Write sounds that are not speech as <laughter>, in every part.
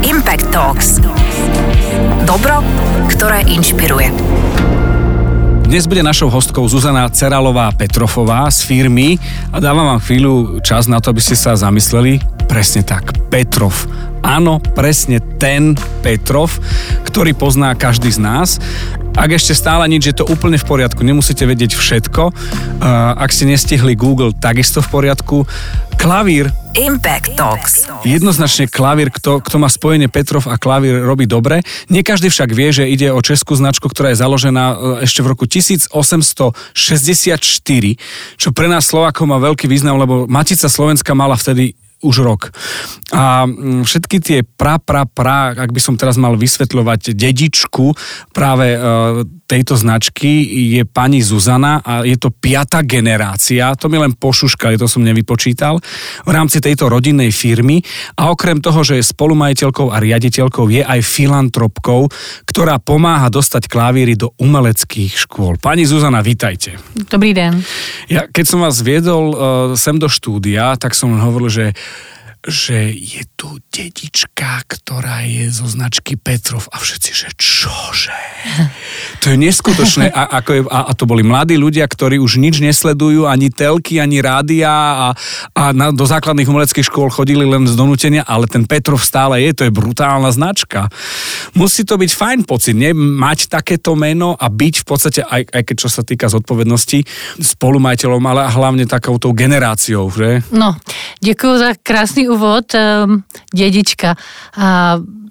Impact Talks. Dobro, ktoré inšpiruje. Dnes bude našou hostkou Zuzana Ceralová Petrofová z firmy a dávam vám chvíľu čas na to, aby ste sa zamysleli. Presne tak, Petrov. Áno, presne ten Petrov, ktorý pozná každý z nás. Ak ešte stále nič, je to úplne v poriadku, nemusíte vedieť všetko. Ak ste nestihli Google, takisto v poriadku. Klavír Impact Talks. Jednoznačne klavír, kto, kto má spojenie Petrov a klavír robí dobre. Nie každý však vie, že ide o českú značku, ktorá je založená e, ešte v roku 1864, čo pre nás Slovákov má veľký význam, lebo Matica Slovenska mala vtedy už rok. A mm, všetky tie pra, pra, pra, ak by som teraz mal vysvetľovať dedičku práve e, tejto značky je pani Zuzana a je to piata generácia, to mi len pošuškali, to som nevypočítal, v rámci tejto rodinnej firmy a okrem toho, že je spolumajiteľkou a riaditeľkou, je aj filantropkou, ktorá pomáha dostať klavíry do umeleckých škôl. Pani Zuzana, vítajte. Dobrý den. Ja, keď som vás viedol uh, sem do štúdia, tak som hovoril, že že je tu dedička, ktorá je zo značky Petrov a všetci, že čože? To je neskutočné. A, ako je, a, a to boli mladí ľudia, ktorí už nič nesledujú, ani telky, ani rádia a, a na, do základných umeleckých škôl chodili len z donútenia, ale ten Petrov stále je, to je brutálna značka. Musí to byť fajn pocit, nie? Mať takéto meno a byť v podstate, aj, aj keď čo sa týka zodpovednosti, spolumajiteľom, ale hlavne takouto generáciou, že? No, děkuji za krásný úvod, ehm, dědička.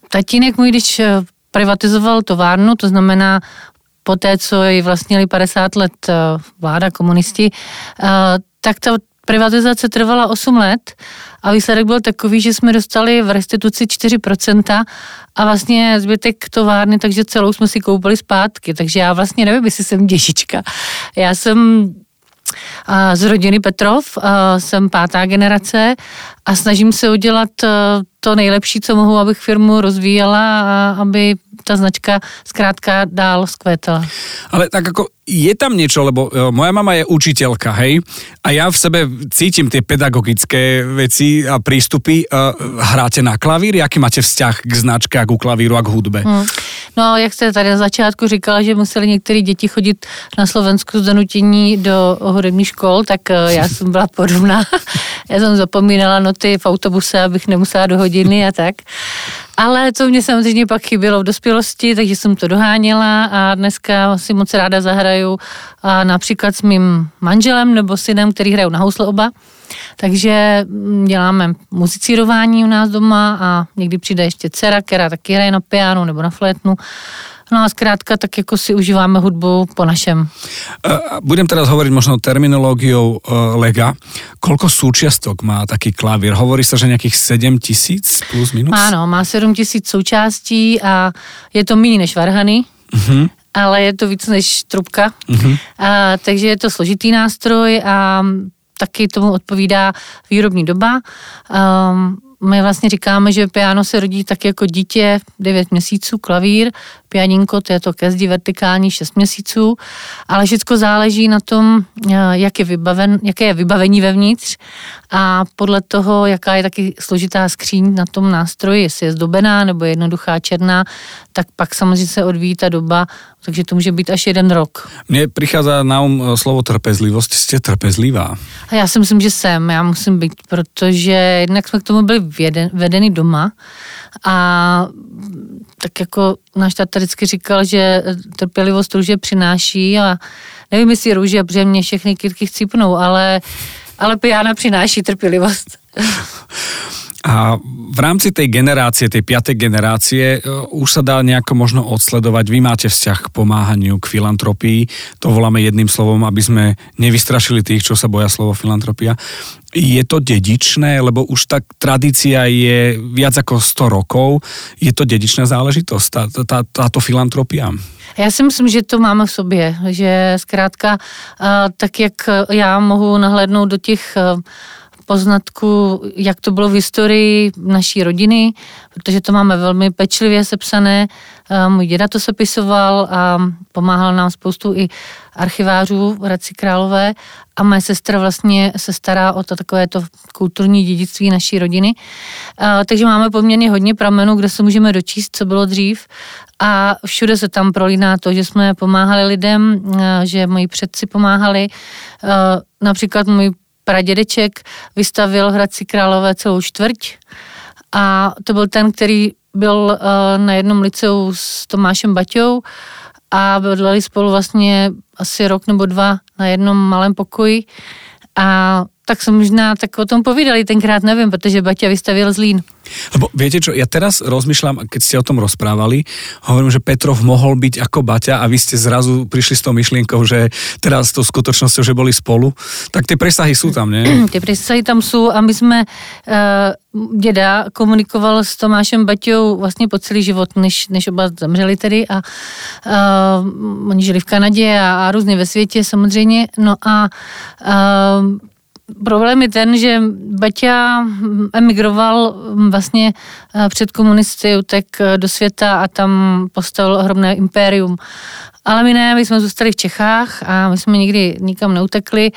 Tatínek můj, když eh, privatizoval továrnu, to znamená po té, co ji vlastnili 50 let eh, vláda, komunisti, eh, tak ta privatizace trvala 8 let a výsledek byl takový, že jsme dostali v restituci 4% a vlastně zbytek továrny, takže celou jsme si koupili zpátky. Takže já vlastně nevím, jestli jsem děžička. Já jsem z rodiny Petrov, jsem pátá generace a snažím se udělat e, to nejlepší, co mohu, abych firmu rozvíjela a aby ta značka zkrátka dál skvétala. Ale tak ako je tam niečo, lebo moja mama je učiteľka, hej, a ja v sebe cítim tie pedagogické veci a prístupy. Hráte na klavír? Jaký máte vzťah k značke a k klavíru a k hudbe? Hmm. No, jak jste tady na začátku říkala, že museli některé děti chodit na Slovensku z donutění do hudební škol, tak e, já jsem byla podobná. <laughs> já jsem zapomínala noty v autobuse, abych nemusela do hodiny a tak. Ale to mě samozřejmě pak chybělo v dospělosti, takže jsem to doháněla a dneska si moc ráda zahraju a například s mým manželem nebo synem, který hrajou na housle oba. Takže mm, děláme muzicírování u nás doma a někdy přijde ještě dcera, která taky hraje na piano nebo na flétnu. No a zkrátka tak jako si užíváme hudbu po našem. Budem teraz hovoriť možno terminológiou e, Lega. Koľko súčiastok má taký klavír? Hovorí sa, že nejakých 7 tisíc plus minus? Áno, má 7 tisíc součástí a je to méně než varhany. Uh-huh ale je to víc než trubka. Uh-huh. A, takže je to složitý nástroj a taky tomu odpovídá výrobní doba. Um, my vlastně říkáme, že piano se rodí tak jako dítě 9 měsíců, klavír, pianinko, to je to kezdí vertikální 6 měsíců, ale všechno záleží na tom, eh, jak je vybaven, jaké je vybavení vevnitř a podle toho, jaká je taky složitá skříň na tom nástroji, jestli je zdobená nebo je jednoduchá černá, tak pak samozřejmě se odvíjí ta doba, takže to může být až jeden rok. Mně přichází na um eh, slovo trpezlivost, jste trpezlivá. A já si myslím, že jsem, já musím být, protože jednak jsme k tomu byli vedeni doma a tak jako náš tata vždycky říkal, že trpělivost růže přináší a nevím, jestli růže, protože mě všechny kytky chcípnou, ale, ale pijána přináší trpělivost. <laughs> A v rámci tej generácie, tej piatej generácie, e, už sa dá nejako možno odsledovať. Vy máte vzťah k pomáhaniu, k filantropii. To voláme jedným slovom, aby sme nevystrašili tých, čo sa boja slovo filantropia. Je to dedičné, lebo už tak tradícia je viac ako 100 rokov. Je to dedičná záležitosť, tá, tá, táto filantropia? Já si myslím, že to máme v sobě, že zkrátka tak, jak já mohu nahlédnout do těch poznatku, jak to bylo v historii naší rodiny, protože to máme velmi pečlivě sepsané. Můj děda to sepisoval a pomáhal nám spoustu i archivářů v Hradci Králové a moje sestra vlastně se stará o to takové to kulturní dědictví naší rodiny. Takže máme poměrně hodně pramenů, kde se můžeme dočíst, co bylo dřív a všude se tam prolíná to, že jsme pomáhali lidem, že moji předci pomáhali. Například můj pradědeček vystavil Hradci Králové celou čtvrť a to byl ten, který byl na jednom liceu s Tomášem Baťou a bydleli spolu vlastně asi rok nebo dva na jednom malém pokoji a tak som možná tak o tom povídali, tenkrát nevím, protože Baťa vystavil Zlín. Lebo viete čo, ja teraz rozmýšľam, keď ste o tom rozprávali, hovorím, že Petrov mohol byť ako Baťa a vy ste zrazu prišli s tou myšlienkou, že teraz s tou skutočnosťou, že boli spolu, tak tie presahy sú tam, nie? <clears throat> Ty presahy tam sú a my sme, uh, děda komunikoval s Tomášem Baťou vlastně po celý život, než, než oba zemřeli tedy a uh, oni žili v Kanadě a, a různě ve světě samozřejmě, no a uh, Problém je ten, že Baťa emigroval vlastně eh, před komunisty, utek eh, do světa a tam postavil ohromné impérium. Ale my ne, my jsme zůstali v Čechách a my jsme nikdy nikam neutekli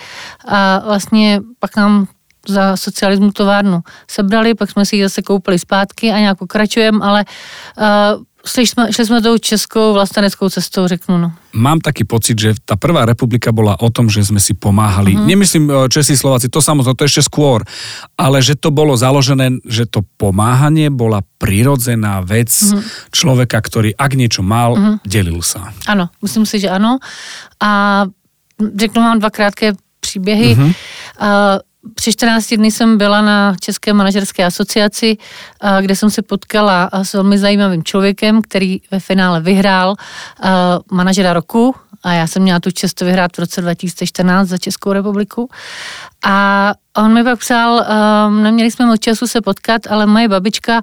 a vlastně pak nám za socialismu továrnu sebrali, pak jsme si ji zase koupili zpátky a nějak pokračujeme, ale uh, šli jsme, šli jsme tou českou vlasteneckou cestou, řeknu. No. Mám taký pocit, že tá prvá republika bola o tom, že sme si pomáhali. Mm-hmm. Nemyslím e, Česi, Slováci, to samozrejme, to ešte skôr, ale že to bolo založené, že to pomáhanie bola prirodzená vec mm-hmm. človeka, ktorý ak niečo mal, mm-hmm. delil sa. Ano, myslím si, že ano. A řeknu vám dva krátké příběhy. Mm-hmm. Uh, při 14 dny jsem byla na České manažerské asociaci, kde jsem se potkala s velmi zajímavým člověkem, který ve finále vyhrál manažera roku a já jsem měla tu čest vyhrát v roce 2014 za Českou republiku. A on mi pak psal, um, neměli jsme moc času se potkat, ale moje babička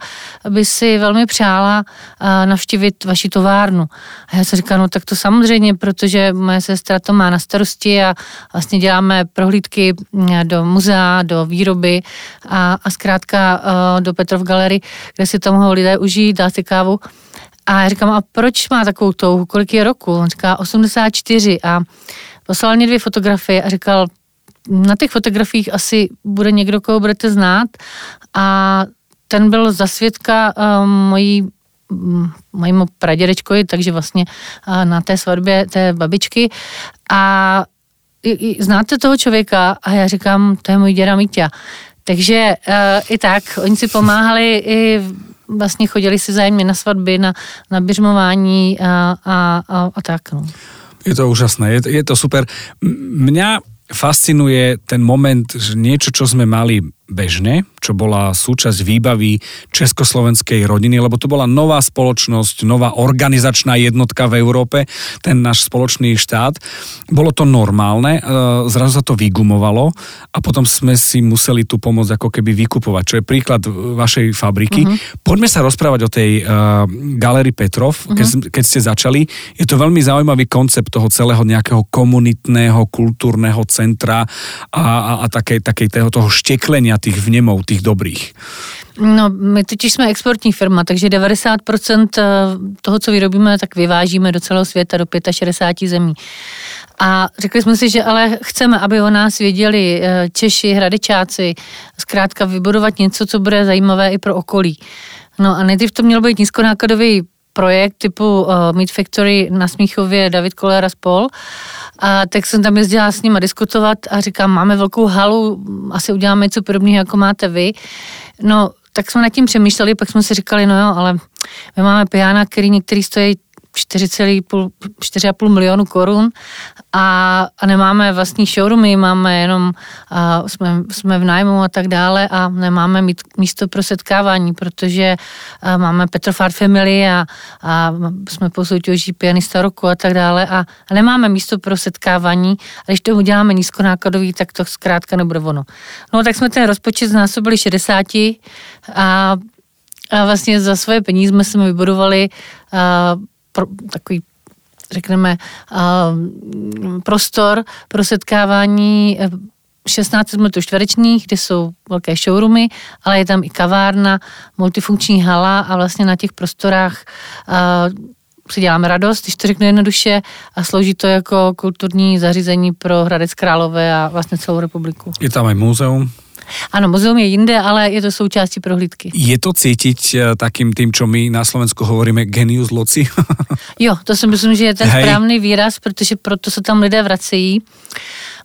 by si velmi přála uh, navštívit vaši továrnu. A já jsem říkala, no tak to samozřejmě, protože moje sestra to má na starosti a vlastně děláme prohlídky mm, do muzea, do výroby a, a zkrátka uh, do Petrov Galery, kde si to mohou lidé užít, dát si kávu. A já říkám, a proč má takovou touhu, kolik je roku? On říká 84 a poslal mě dvě fotografie a říkal, na těch fotografiích asi bude někdo, koho budete znát. A ten byl za svědka uh, mojí mm, mojímu pradědečkovi, takže vlastně uh, na té svatbě té babičky. A znáte toho člověka? A já říkám, to je můj děda Mítě. Takže uh, i tak, oni si pomáhali i vlastně chodili si zájemně na svatby, na, na běžmování a, a, a, a tak. No. Je to úžasné, je, je to super. Mňa fascinuje ten moment, že niečo, čo sme mali bežne, čo bola súčasť výbavy československej rodiny, lebo to bola nová spoločnosť, nová organizačná jednotka v Európe, ten náš spoločný štát. Bolo to normálne, e, zrazu sa to vygumovalo a potom sme si museli tú pomoc ako keby vykupovať, čo je príklad vašej fabriky. Uh-huh. Poďme sa rozprávať o tej uh, Galerii Petrov, uh-huh. keď, keď ste začali. Je to veľmi zaujímavý koncept toho celého nejakého komunitného, kultúrneho centra a, a, a takej, takej toho, toho šteklenia tých vnemov, tých dobrých? No, my totiž jsme exportní firma, takže 90% eh, toho, co vyrobíme, tak vyvážíme do celého světa, do 65 zemí. A řekli jsme si, že ale chceme, aby o nás věděli eh, Češi, Hradečáci, zkrátka vybudovat něco, co bude zajímavé i pro okolí. No a nejdřív to mělo být nízkonákladový projekt typu uh, Meat Factory na Smíchově David Kolera spol. A tak jsem tam jezdila s nimi diskutovat a říkám, máme velkou halu, asi uděláme něco podobného, jako máte vy. No, tak jsme nad tím přemýšleli, pak jsme si říkali, no jo, ale my máme pijána, který některý stojí 4,5 milionu korun a, a nemáme vlastní showroomy, máme jenom, a jsme, jsme v nájmu a tak dále a nemáme mít místo pro setkávání, protože a máme Petrofart Family a, a jsme po soutěží pianista roku a tak dále a, a nemáme místo pro setkávání a když to uděláme nízkonákladový, tak to zkrátka nebude ono. No tak jsme ten rozpočet znásobili 60 a a vlastně za svoje peníze jsme vybudovali pro, takový řekneme, uh, prostor pro setkávání 16 metrů čtverečních, kde jsou velké showroomy, ale je tam i kavárna, multifunkční hala a vlastně na těch prostorách uh, si děláme radost, když to řeknu jednoduše, a slouží to jako kulturní zařízení pro Hradec Králové a vlastně celou republiku. Je tam i muzeum? Ano, muzeum je jinde, ale je to součástí prohlídky. Je to cítiť eh, takým tým, čo my na Slovensku hovoríme genius loci? <laughs> jo, to si myslím, že je ten Hej. správný výraz, protože proto se tam lidé vracejí.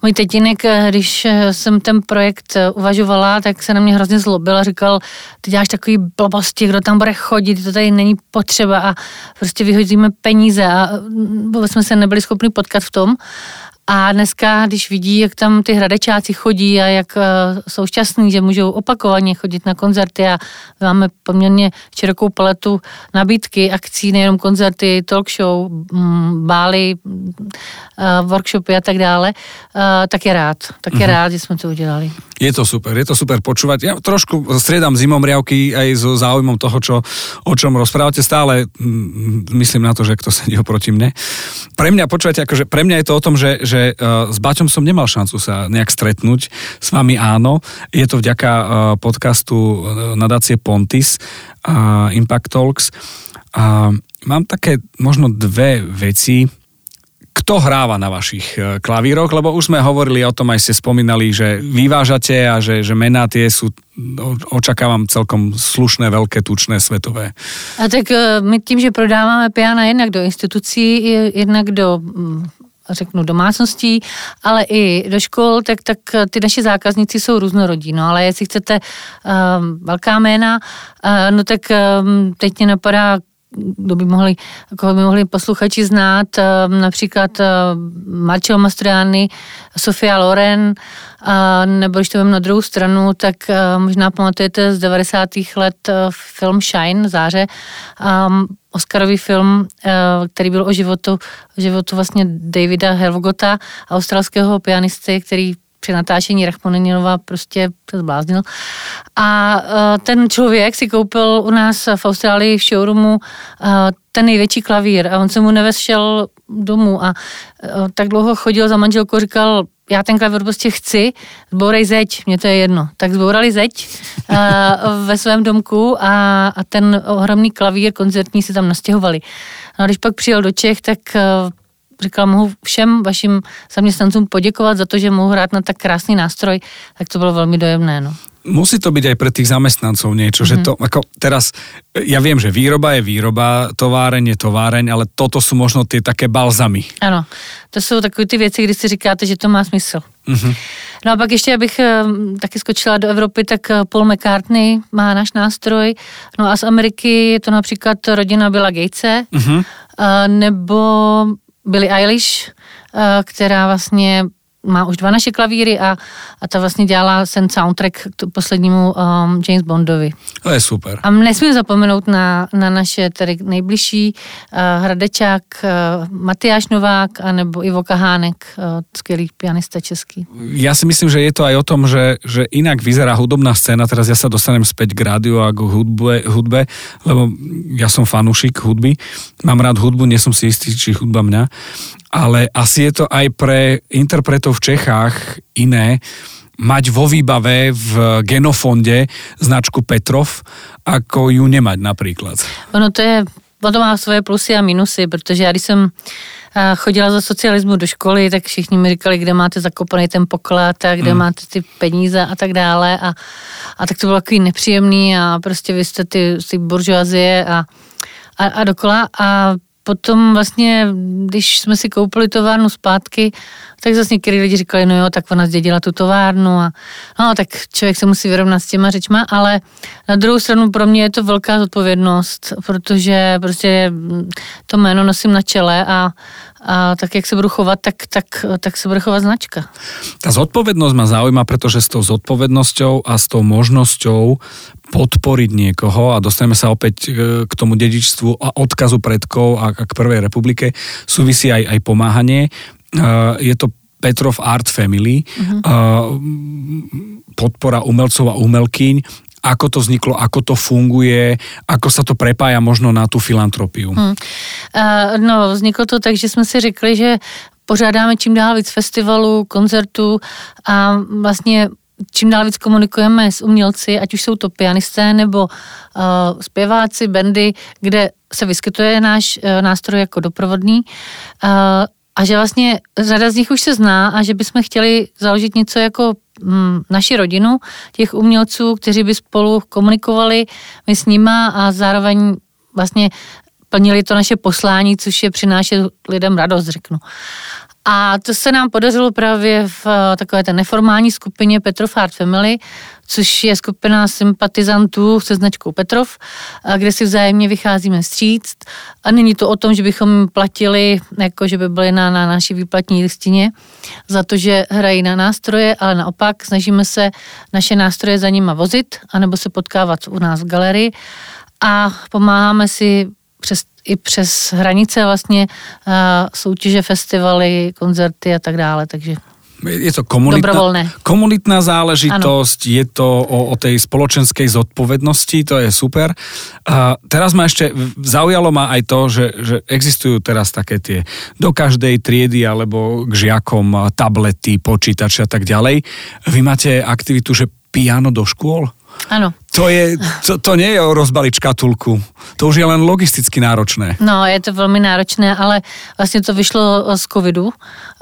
Můj tetinek, eh, když eh, jsem ten projekt uvažovala, tak se na mě hrozně zlobil a říkal, ty děláš takový blbosti, kdo tam bude chodit, to tady není potřeba a prostě vyhodíme peníze a vůbec jsme se nebyli schopni potkat v tom. A dneska, když vidí, jak tam ty hradečáci chodí a jak uh, jsou šťastní, že můžou opakovaně chodit na koncerty a máme poměrně širokou paletu nabídky, akcí, nejenom koncerty, talk show, mm, bály, uh, workshopy a tak dále, uh, tak je rád. Tak je mm-hmm. rád, že jsme to udělali. Je to super, je to super počúvať. Ja trošku striedam zimom riavky aj so záujmom toho, čo, o čom rozprávate. Stále myslím na to, že kto sedí oproti mne. Pre mňa, počúvate, akože pre mňa je to o tom, že, že uh, s Baťom som nemal šancu sa nejak stretnúť. S vami áno. Je to vďaka uh, podcastu uh, nadácie Pontis a Impact Talks. A mám také možno dve veci, kto hráva na vašich e, klavíroch, lebo už sme hovorili o tom, aj ste spomínali, že vyvážate a že, že mená tie sú, očakávam celkom slušné, veľké, tučné, svetové. A tak e, my tím, že prodáváme piana jednak do institucí, jednak do mm, řeknu domácností, ale i do škol, tak, tak ty naši zákazníci jsou různorodí. No ale jestli chcete um, velká jména, uh, no tak um, teď mě napadá kdo by mohli, koho by mohli posluchači znát, eh, například eh, Marcello Mastroianni, Sofia Loren, nebo když to vím na druhou stranu, tak eh, možná pamatujete z 90. let film Shine, Záře, Oscarový film, který byl o životu, životu vlastně Davida Helvgota, australského pianisty, který při natáčení Rachmaninova prostě se zbláznil. A uh, ten člověk si koupil u nás v Austrálii v showroomu uh, ten největší klavír a on se mu nevešel domů a uh, tak dlouho chodil za manželkou, říkal, já ten klavír prostě chci, zbourej zeď, mě to je jedno. Tak zbourali zeď uh, <laughs> ve svém domku a, a ten ohromný klavír koncertní si tam nastěhovali. No a když pak přijel do Čech, tak říkala, mohu všem vašim zaměstnancům poděkovat za to, že mohu hrát na tak krásný nástroj, tak to bylo velmi dojemné. No. Musí to byť aj pre tých zamestnancov niečo, mm-hmm. že mhm. to, ako teraz, ja viem, že výroba je výroba, továreň je továreň, ale toto sú možno tie také balzamy. Ano, to jsou takové ty věci, kdy si říkáte, že to má smysl. Mm-hmm. No a pak ještě, abych eh, taky skočila do Evropy, tak eh, Paul McCartney má náš nástroj, no a z Ameriky je to například rodina Billa Gatese, mm-hmm. nebo Billie Eilish, eh, která vlastně má už dva naše klavíry a, a ta vlastně dělala ten soundtrack k poslednímu um, James Bondovi. To je super. A nesmím zapomenout na, na naše tady nejbližší uh, hradečák uh, Matyáš Novák anebo Ivo Kahánek, uh, skvělý pianista český. Ja si myslím, že je to aj o tom, že, že inak vyzerá hudobná scéna. Teraz ja sa dostanem späť k rádiu a k hudbe, hudbe, lebo ja som fanúšik hudby. Mám rád hudbu, nie som si istý, či hudba mňa ale asi je to aj pre interpretov v Čechách iné mať vo výbave v genofonde značku Petrov, ako ju nemať napríklad. Ono to je, ono má svoje plusy a minusy, protože já když jsem chodila za socialismu do školy, tak všichni mi říkali, kde máte zakopaný ten poklad a kde hmm. máte ty peníze a tak dále a, a tak to bylo takový nepříjemný a prostě vy jste ty, ty buržoazie a, a, a dokola a potom vlastně, když jsme si koupili továrnu zpátky, tak zase některý lidi říkali, no jo, tak ona zdědila tu továrnu a no, tak člověk se musí vyrovnat s těma řečma, ale na druhou stranu pro mě je to velká zodpovědnost, protože prostě to jméno nosím na čele a, a tak, jak se budu chovat, tak, tak, tak se bude chovat značka. Ta zodpovednosť ma zaujíma, pretože s tou zodpovednosťou a s tou možnosťou podporiť niekoho a dostaneme sa opäť e, k tomu dedičstvu a odkazu predkov a k prvej republike súvisí aj, aj pomáhanie. E, je to Petrov Art Family, uh-huh. podpora umelcov a umelkyň ako to vzniklo, ako to funguje, ako sa to prepája možno na tu filantropiu? Hmm. Uh, no, vzniklo to tak, že jsme si řekli, že pořádáme čím dál víc festivalů, koncertů a vlastně čím dál víc komunikujeme s umělci, ať už jsou to pianisté nebo uh, zpěváci, bandy, kde se vyskytuje náš uh, nástroj jako doprovodný. Uh, a že vlastně řada z nich už se zná a že bychom chtěli založit něco jako mm, naši rodinu, těch umělců, kteří by spolu komunikovali my s nima a zároveň vlastně plnili to naše poslání, což je přinášet lidem radost, řeknu. A to se nám podařilo právě v eh, takové té neformální skupině Petrov Art Family, což je skupina sympatizantů se značkou Petrov, eh, kde si vzájemně vycházíme stříct. A není to o tom, že bychom platili, jako že by byli na, na naší výplatní listině, za to, že hrají na nástroje, ale naopak snažíme se naše nástroje za nima vozit, anebo se potkávat u nás v galerii a pomáháme si přes i přes hranice vlastně uh, soutěže, festivaly, koncerty a tak dále, takže je to komunitná, komunitná záležitosť, ano. je to o, o tej spoločenskej zodpovednosti, to je super. A teraz ma ešte zaujalo ma aj to, že, že existujú teraz také tie do každej triedy alebo k žiakom tablety, počítače a tak ďalej. Vy máte aktivitu, že piano do škôl? Ano. To, je, to, to nie je o rozbaliť škatulku. To už je len logisticky náročné. No, je to velmi náročné, ale vlastně to vyšlo z covidu,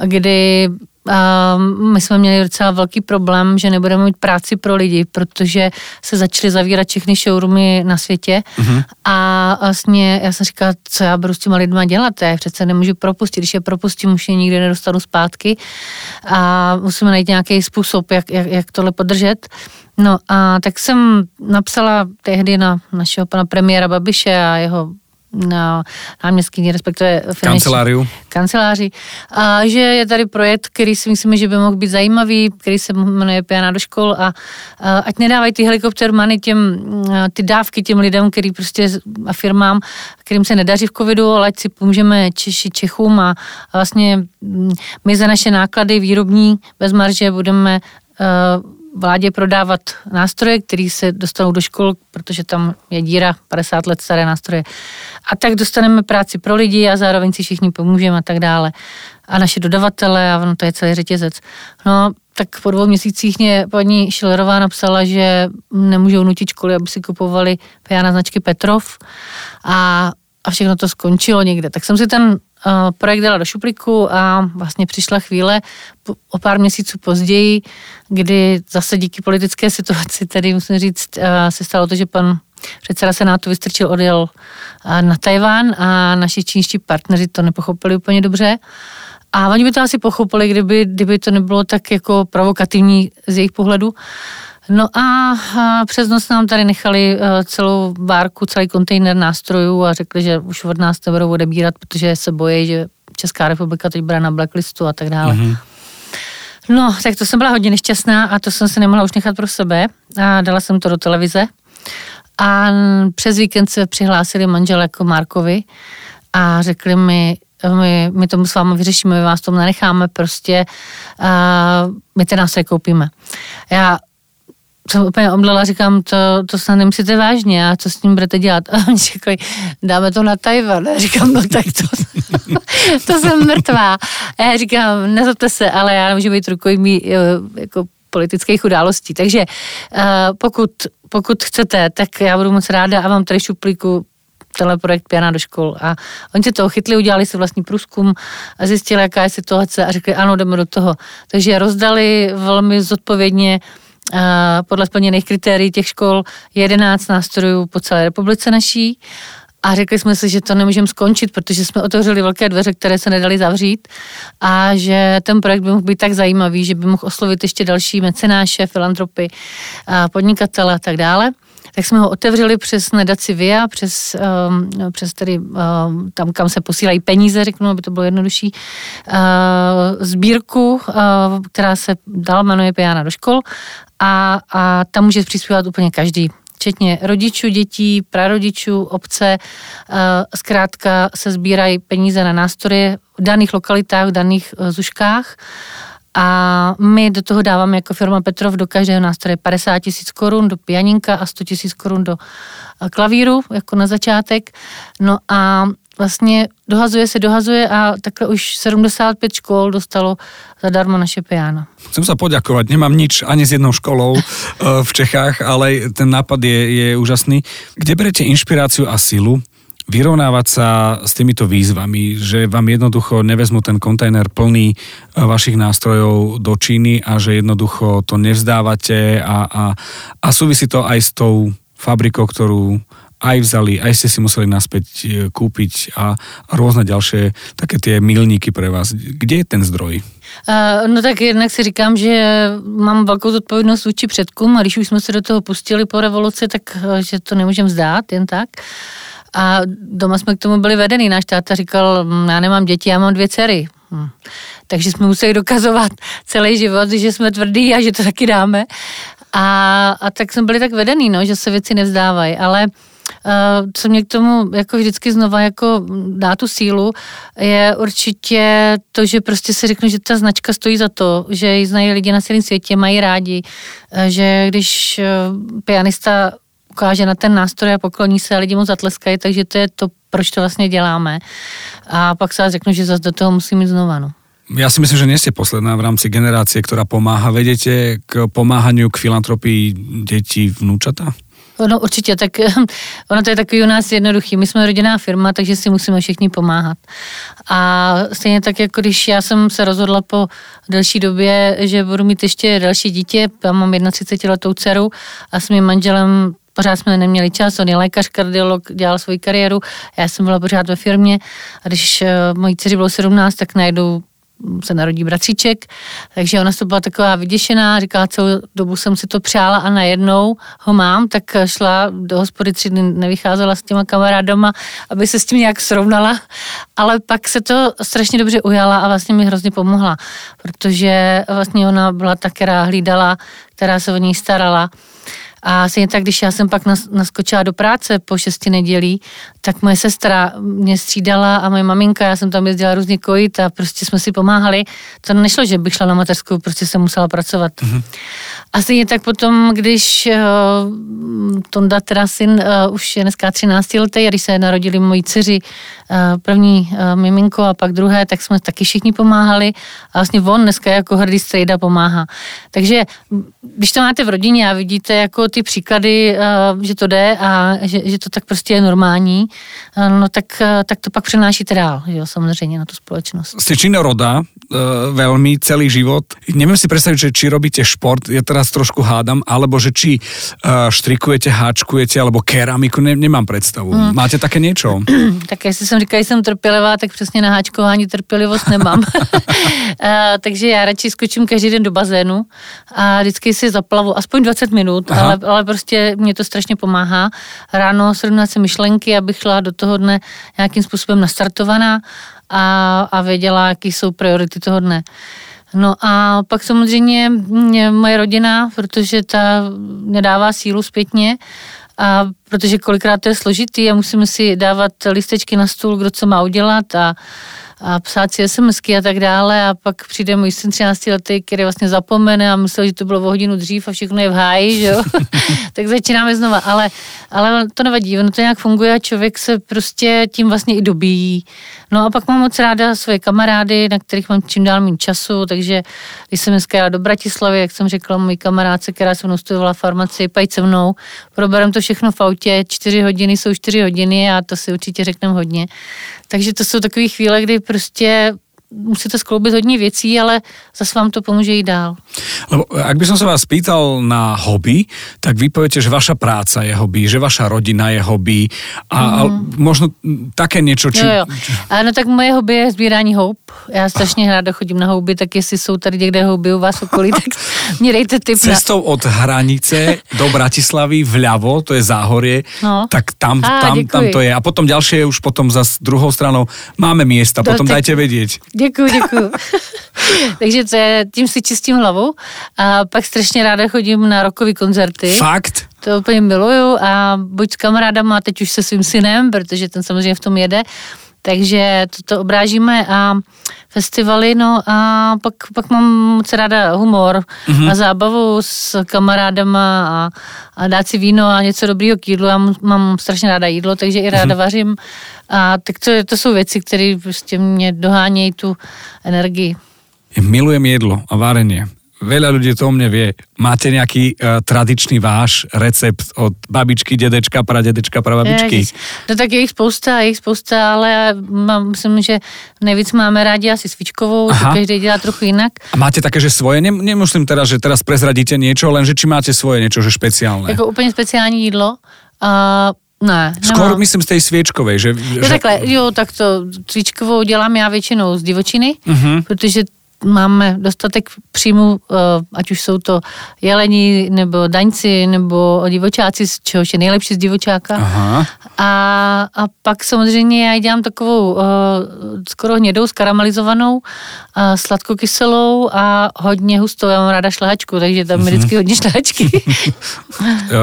kdy a my jsme měli docela velký problém, že nebudeme mít práci pro lidi, protože se začaly zavírat všechny showroomy na světě mm-hmm. a vlastně já jsem říkala, co já budu s těma lidma dělat, já přece nemůžu propustit, když je propustím, už je nikdy nedostanu zpátky a musíme najít nějaký způsob, jak, jak, jak tohle podržet. No a tak jsem napsala tehdy na našeho pana premiéra Babiše a jeho na náměstský, respektive kanceláriu. kanceláři, a že je tady projekt, který si myslíme, že by mohl být zajímavý, který se jmenuje Piana do škol a, a ať nedávají ty helikopter many těm, ty dávky těm lidem, který prostě a firmám, kterým se nedaří v covidu, ale ať si pomůžeme Češi, Čechům a, a vlastně mm, my za naše náklady výrobní bez marže budeme uh, vládě prodávat nástroje, které se dostanou do škol, protože tam je díra 50 let staré nástroje. A tak dostaneme práci pro lidi a zároveň si všichni pomůžeme a tak dále. A naše dodavatele a ono to je celý řetězec. No, tak po dvou měsících mě paní Šilerová napsala, že nemůžou nutit školy, aby si kupovali piana značky Petrov a, a všechno to skončilo někde. Tak jsem si ten projekt dala do šuplíku a vlastně přišla chvíle o pár měsíců později, kdy zase díky politické situaci, tedy musím říct, se stalo to, že pan předseda Senátu vystrčil, odjel na Tajván a naši čínští partneři to nepochopili úplně dobře. A oni by to asi pochopili, kdyby, kdyby to nebylo tak jako provokativní z jejich pohledu. No a, a přes noc nám tady nechali uh, celou bárku, celý kontejner nástrojů a řekli, že už od nás to budou odebírat, protože se bojí, že Česká republika teď bude na blacklistu a tak dále. Mm-hmm. No, tak to jsem byla hodně nešťastná a to jsem se nemohla už nechat pro sebe a dala jsem to do televize. A přes víkend se přihlásili manželé jako Markovi a řekli mi, my, my tomu s vámi vyřešíme, my vás tomu nenecháme, prostě uh, my ty nástroje koupíme. Já jsem úplně omdlela, říkám, to, to snad nemyslíte vážně, a co s tím budete dělat? A oni řekli, dáme to na Tajvan. A říkám, no tak to, <laughs> to jsem mrtvá. A já říkám, nezlobte se, ale já nemůžu být rukojmí eh, jako politických událostí. Takže uh, pokud, pokud chcete, tak já budu moc ráda a vám tady šuplíku tenhle projekt Piana do škol. A oni se toho chytli, udělali si vlastní průzkum a zjistili, jaká je situace a řekli, ano, jdeme do toho. Takže rozdali velmi zodpovědně podle splněných kritérií těch škol 11 nástrojů po celé republice naší. A řekli jsme si, že to nemůžeme skončit, protože jsme otevřeli velké dveře, které se nedali zavřít a že ten projekt by mohl být tak zajímavý, že by mohl oslovit ještě další mecenáše, filantropy, podnikatele a tak dále tak jsme ho otevřeli přes nadaci VIA, přes, um, přes tedy um, tam, kam se posílají peníze, řeknu, aby to bylo jednodušší, uh, sbírku, uh, která se dál jmenuje Piana do škol a, a tam může přispívat úplně každý včetně rodičů, dětí, prarodičů, obce. Uh, zkrátka se sbírají peníze na nástroje v daných lokalitách, v daných zuškách a my do toho dáváme jako firma Petrov do každého nástroje 50 tisíc korun do pianinka a 100 tisíc korun do eh, klavíru, jako na začátek. No a vlastně dohazuje se, dohazuje a takhle už 75 škol dostalo zadarmo naše piano. Chcem sa poďakovať, nemám nič ani s jednou školou <laughs> eh, v Čechách, ale ten nápad je, je úžasný. Kde berete inšpiráciu a silu vyrovnávať sa s týmito výzvami, že vám jednoducho nevezmu ten kontajner plný eh, vašich nástrojov do Číny a že jednoducho to nevzdávate a, a, a súvisí to aj s tou fabrikou, ktorú aj vzali, aj ste si museli naspäť e, kúpiť a, rôzne ďalšie také tie milníky pre vás. Kde je ten zdroj? Uh, no tak jednak si říkám, že mám velkou zodpovědnost vůči předkům a když už jsme se do toho pustili po revoluci, tak že to nemůžem zdát jen tak. A doma jsme k tomu byli vedení. Náš táta říkal, hm, já nemám děti, já mám dvě dcery. Hm. Takže jsme museli dokazovat <laughs> celý život, že jsme tvrdí a že to taky dáme. A, a tak jsme byli tak vedený, no, že se věci nevzdávají. Ale uh, co mě k tomu jako vždycky znova jako dá tu sílu, je určitě to, že prostě si řeknu, že ta značka stojí za to, že ji znají lidi na celém světě, mají rádi, uh, že když uh, pianista ukáže na ten nástroj a pokloní se a lidi mu zatleskají, takže to je to, proč to vlastně děláme. A pak se řeknu, že zase do toho musím jít znova. No. Ja si myslím, že nie ste posledná v rámci generácie, ktorá pomáha. Vedete k pomáhaniu, k filantropii detí, vnúčata? No určitě, tak <laughs> ono to je takový u nás jednoduchý. My jsme rodinná firma, takže si musíme všichni pomáhat. A stejně tak, jako když já jsem se rozhodla po delší době, že budu mít ještě další dítě, já mám 31 letou dceru a s mým manželem pořád jsme neměli čas, on je lékař, kardiolog, dělal svoji kariéru, já jsem byla pořád ve firmě a když eh, mojí dceři bylo 17, tak najednou se narodí bratříček, takže ona to byla taková vyděšená, říkala, celou dobu jsem si to přála a najednou ho mám, tak šla do hospody tři dny, nevycházela s těma kamarádama, aby se s tím nějak srovnala, ale pak se to strašně dobře ujala a vlastně mi hrozně pomohla, protože vlastně ona byla ta, která hlídala, která se o ní starala a stejně tak, když já jsem pak naskočila do práce po šesti nedělí, tak moje sestra mě střídala a moje maminka, já jsem tam jezdila různě kojit a prostě jsme si pomáhali. To nešlo, že bych šla na mateřskou, prostě jsem musela pracovat. Mm-hmm. A stejně tak potom, když uh, Tonda, teda syn, uh, už je dneska 13 letý, a když se narodili moji dceři, uh, první uh, miminko a pak druhé, tak jsme taky všichni pomáhali a vlastně on dneska jako hrdý strejda pomáhá. Takže když to máte v rodině a vidíte jako ty příklady, uh, že to jde a že, že to tak prostě je normální, uh, no tak, uh, tak to pak přenášíte dál, jo, samozřejmě na tu společnost. Jste činoroda, uh, veľmi celý život. Nevím si představit, že či robíte šport, je teraz trošku hádam, alebo že či uh, štrikujete, háčkujete, alebo keramiku, ne, nemám představu. Hmm. Máte také něco? <clears throat> tak jestli jsem říkala, že jsem trpělivá, tak přesně na háčkování trpělivost nemám. uh, <laughs> <laughs> takže já radši skočím každý den do bazénu a vždycky si zaplavu aspoň 20 minut, ale, ale prostě mě to strašně pomáhá. Ráno srovnat si myšlenky, abych šla do toho dne nějakým způsobem nastartovaná a, a věděla, jaký jsou priority toho dne. No a pak samozřejmě moje rodina, protože ta nedává sílu zpětně, a protože kolikrát to je složitý a musíme si dávat listečky na stůl, kdo co má udělat a a psát si SMSky a tak dále a pak přijde můj syn 13 letý, který vlastně zapomene a myslel, že to bylo o hodinu dřív a všechno je v háji, že jo? <laughs> tak začínáme znova, ale, ale to nevadí, ono to nějak funguje a člověk se prostě tím vlastně i dobíjí. No a pak mám moc ráda svoje kamarády, na kterých mám čím dál méně času, takže když jsem dneska jela do Bratislavy, jak jsem řekla můj kamarádce, která se mnou studovala farmaci, pojď se mnou, proberem to všechno v autě, čtyři hodiny jsou čtyři hodiny a to si určitě řekneme hodně. Takže to jsou takové chvíle, kdy prostě musíte skloubit hodně věcí, ale zase vám to pomůže i dál. Lebo ak by som sa vás pýtal na hobby, tak vy poviete, že vaša práca je hobby, že vaša rodina je hobby a, mm. možno také niečo, či... Jo, jo. Ano, tak moje hobby je sbírání houb. Já strašně ráda chodím na houby, tak jestli jsou tady někde houby u vás okolí, <laughs> tak mě dejte tip Cestou na... od hranice do Bratislavy vľavo, to je Záhorie, no. tak tam, a, tam, tam to je. A potom ďalšie je už potom za druhou stranou máme miesta, potom tak... dajte vedieť. Děkuji, děkuji. <laughs> Takže to je, tím si čistím hlavu a pak strašně ráda chodím na rokový koncerty. Fakt? To úplně miluju a buď s kamarádama, teď už se svým synem, protože ten samozřejmě v tom jede, Takže to, to obrážíme a festivaly, no a pak, pak mám moc ráda humor mm-hmm. a zábavu s kamarádama a, a dát si víno a něco dobrýho k jídlu. Já mám strašně ráda jídlo, takže i ráda mm-hmm. vařím. A tak to, to jsou věci, které prostě mě dohánějí tu energii. Milujem jedlo a varenie veľa ľudí to o mne vie. Máte nejaký uh, tradičný váš recept od babičky, dedečka, pradedečka, prababičky? Ježiš. No tak je ich spousta, je ich spousta, ale mám, myslím, že nejvíc máme rádi asi svičkovou, Aha. to každý dělá trochu jinak. A máte také, že svoje? Nem, nemusím teraz, že teraz prezradíte niečo, len že či máte svoje niečo, že špeciálne. Jako úplně speciální jídlo. Uh, ne. Skoro myslím z tej sviečkovej, že... Jo, že... takhle, jo, tak to svíčkovou dělám já většinou z divočiny, uh-huh. protože máme dostatek příjmů, eh, ať už jsou to jelení, nebo daňci, nebo divočáci, z čehož je nejlepší z divočáka. Aha. A, a pak samozřejmě já dělám takovou uh, skoro hnědou, skaramelizovanou, uh, sladkokyselou a hodně hustou. Já mám ráda šlehačku, takže tam je vždycky hodně šlehačky. <laughs>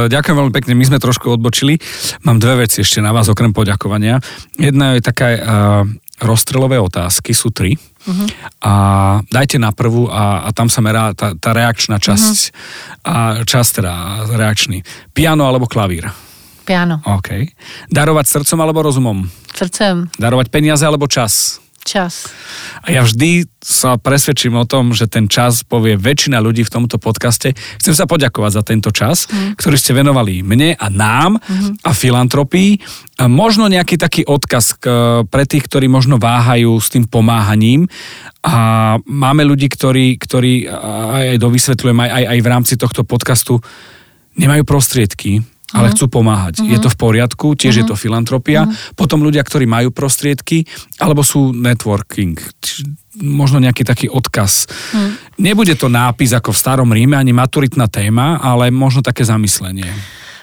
Ďakujem veľmi pekne, my sme trošku odbočili. Mám dve veci ešte na vás, okrem poďakovania. Jedna je taká uh, rozstrelové otázky, sú tri. Uh-huh. A dajte na prvú a, a tam sa merá tá, tá reakčná časť. Uh-huh. A časť teda reakčný. Piano alebo klavír? Piano. OK. Darovať srdcom alebo rozumom? Srdcem. Darovať peniaze alebo čas? Čas. A ja vždy sa presvedčím o tom, že ten čas povie väčšina ľudí v tomto podcaste. Chcem sa poďakovať za tento čas, mm. ktorý ste venovali mne a nám mm. a filantropii. A možno nejaký taký odkaz k, pre tých, ktorí možno váhajú s tým pomáhaním. A máme ľudí, ktorí, ktorí aj dovysvetľujem aj, aj, aj v rámci tohto podcastu, nemajú prostriedky ale uh-huh. chcú pomáhať. Uh-huh. Je to v poriadku, tiež uh-huh. je to filantropia. Uh-huh. Potom ľudia, ktorí majú prostriedky, alebo sú networking. Možno nejaký taký odkaz. Uh-huh. Nebude to nápis ako v starom Ríme, ani maturitná téma, ale možno také zamyslenie.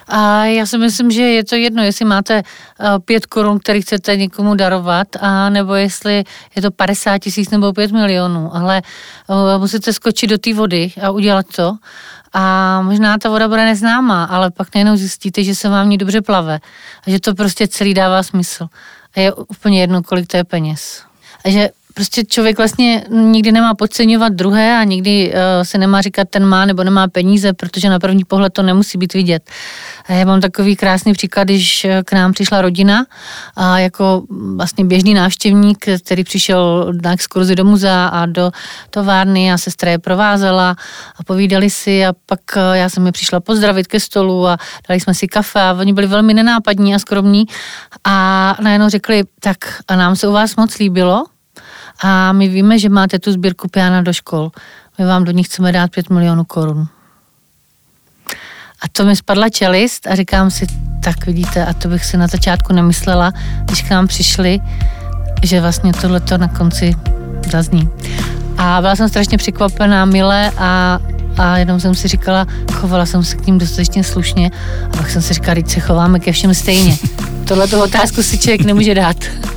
A já si myslím, že je to jedno, jestli máte uh, pět korun, který chcete někomu darovat, a nebo jestli je to 50 tisíc nebo 5 milionů, ale uh, musíte skočit do té vody a udělat to a možná ta voda bude neznámá, ale pak najednou zjistíte, že se vám ní dobře plave a že to prostě celý dává smysl. A je úplně jedno, kolik to je peněz. A že prostě člověk vlastně nikdy nemá podceňovat druhé a nikdy uh, se nemá říkat, ten má nebo nemá peníze, protože na první pohled to nemusí být vidět. A já mám takový krásný příklad, když eh, k nám přišla rodina a jako vlastně běžný návštěvník, který přišel na exkurzi do muzea a do továrny a sestra je provázela a povídali si a pak eh, já jsem je přišla pozdravit ke stolu a dali jsme si kafe a oni byli velmi nenápadní a skromní a najednou řekli, tak a nám se u vás moc líbilo, a my víme, že máte tu sbírku piana do škol. My vám do ní chceme dát 5 milionů korun. A to mi spadla čelist a říkám si, tak vidíte, a to bych si na začátku nemyslela, když k nám přišli, že vlastně tohle to na konci zazní. A byla jsem strašně překvapená, milé a, a jenom jsem si říkala, chovala jsem se k ním dostatečně slušně a pak jsem si říkala, teď se chováme ke všem stejně. <laughs> Tohle toho otázku si člověk nemůže dát.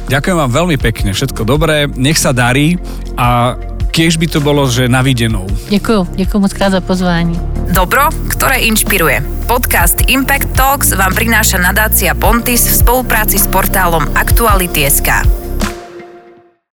Ďakujem vám veľmi pekne, všetko dobré, nech sa darí a kiež by to bolo, že na videnou. Děkuju, děkuju moc krát za pozvání. Dobro, ktoré inšpiruje. Podcast Impact Talks vám prináša nadácia Pontis v spolupráci s portálom Aktuality.sk.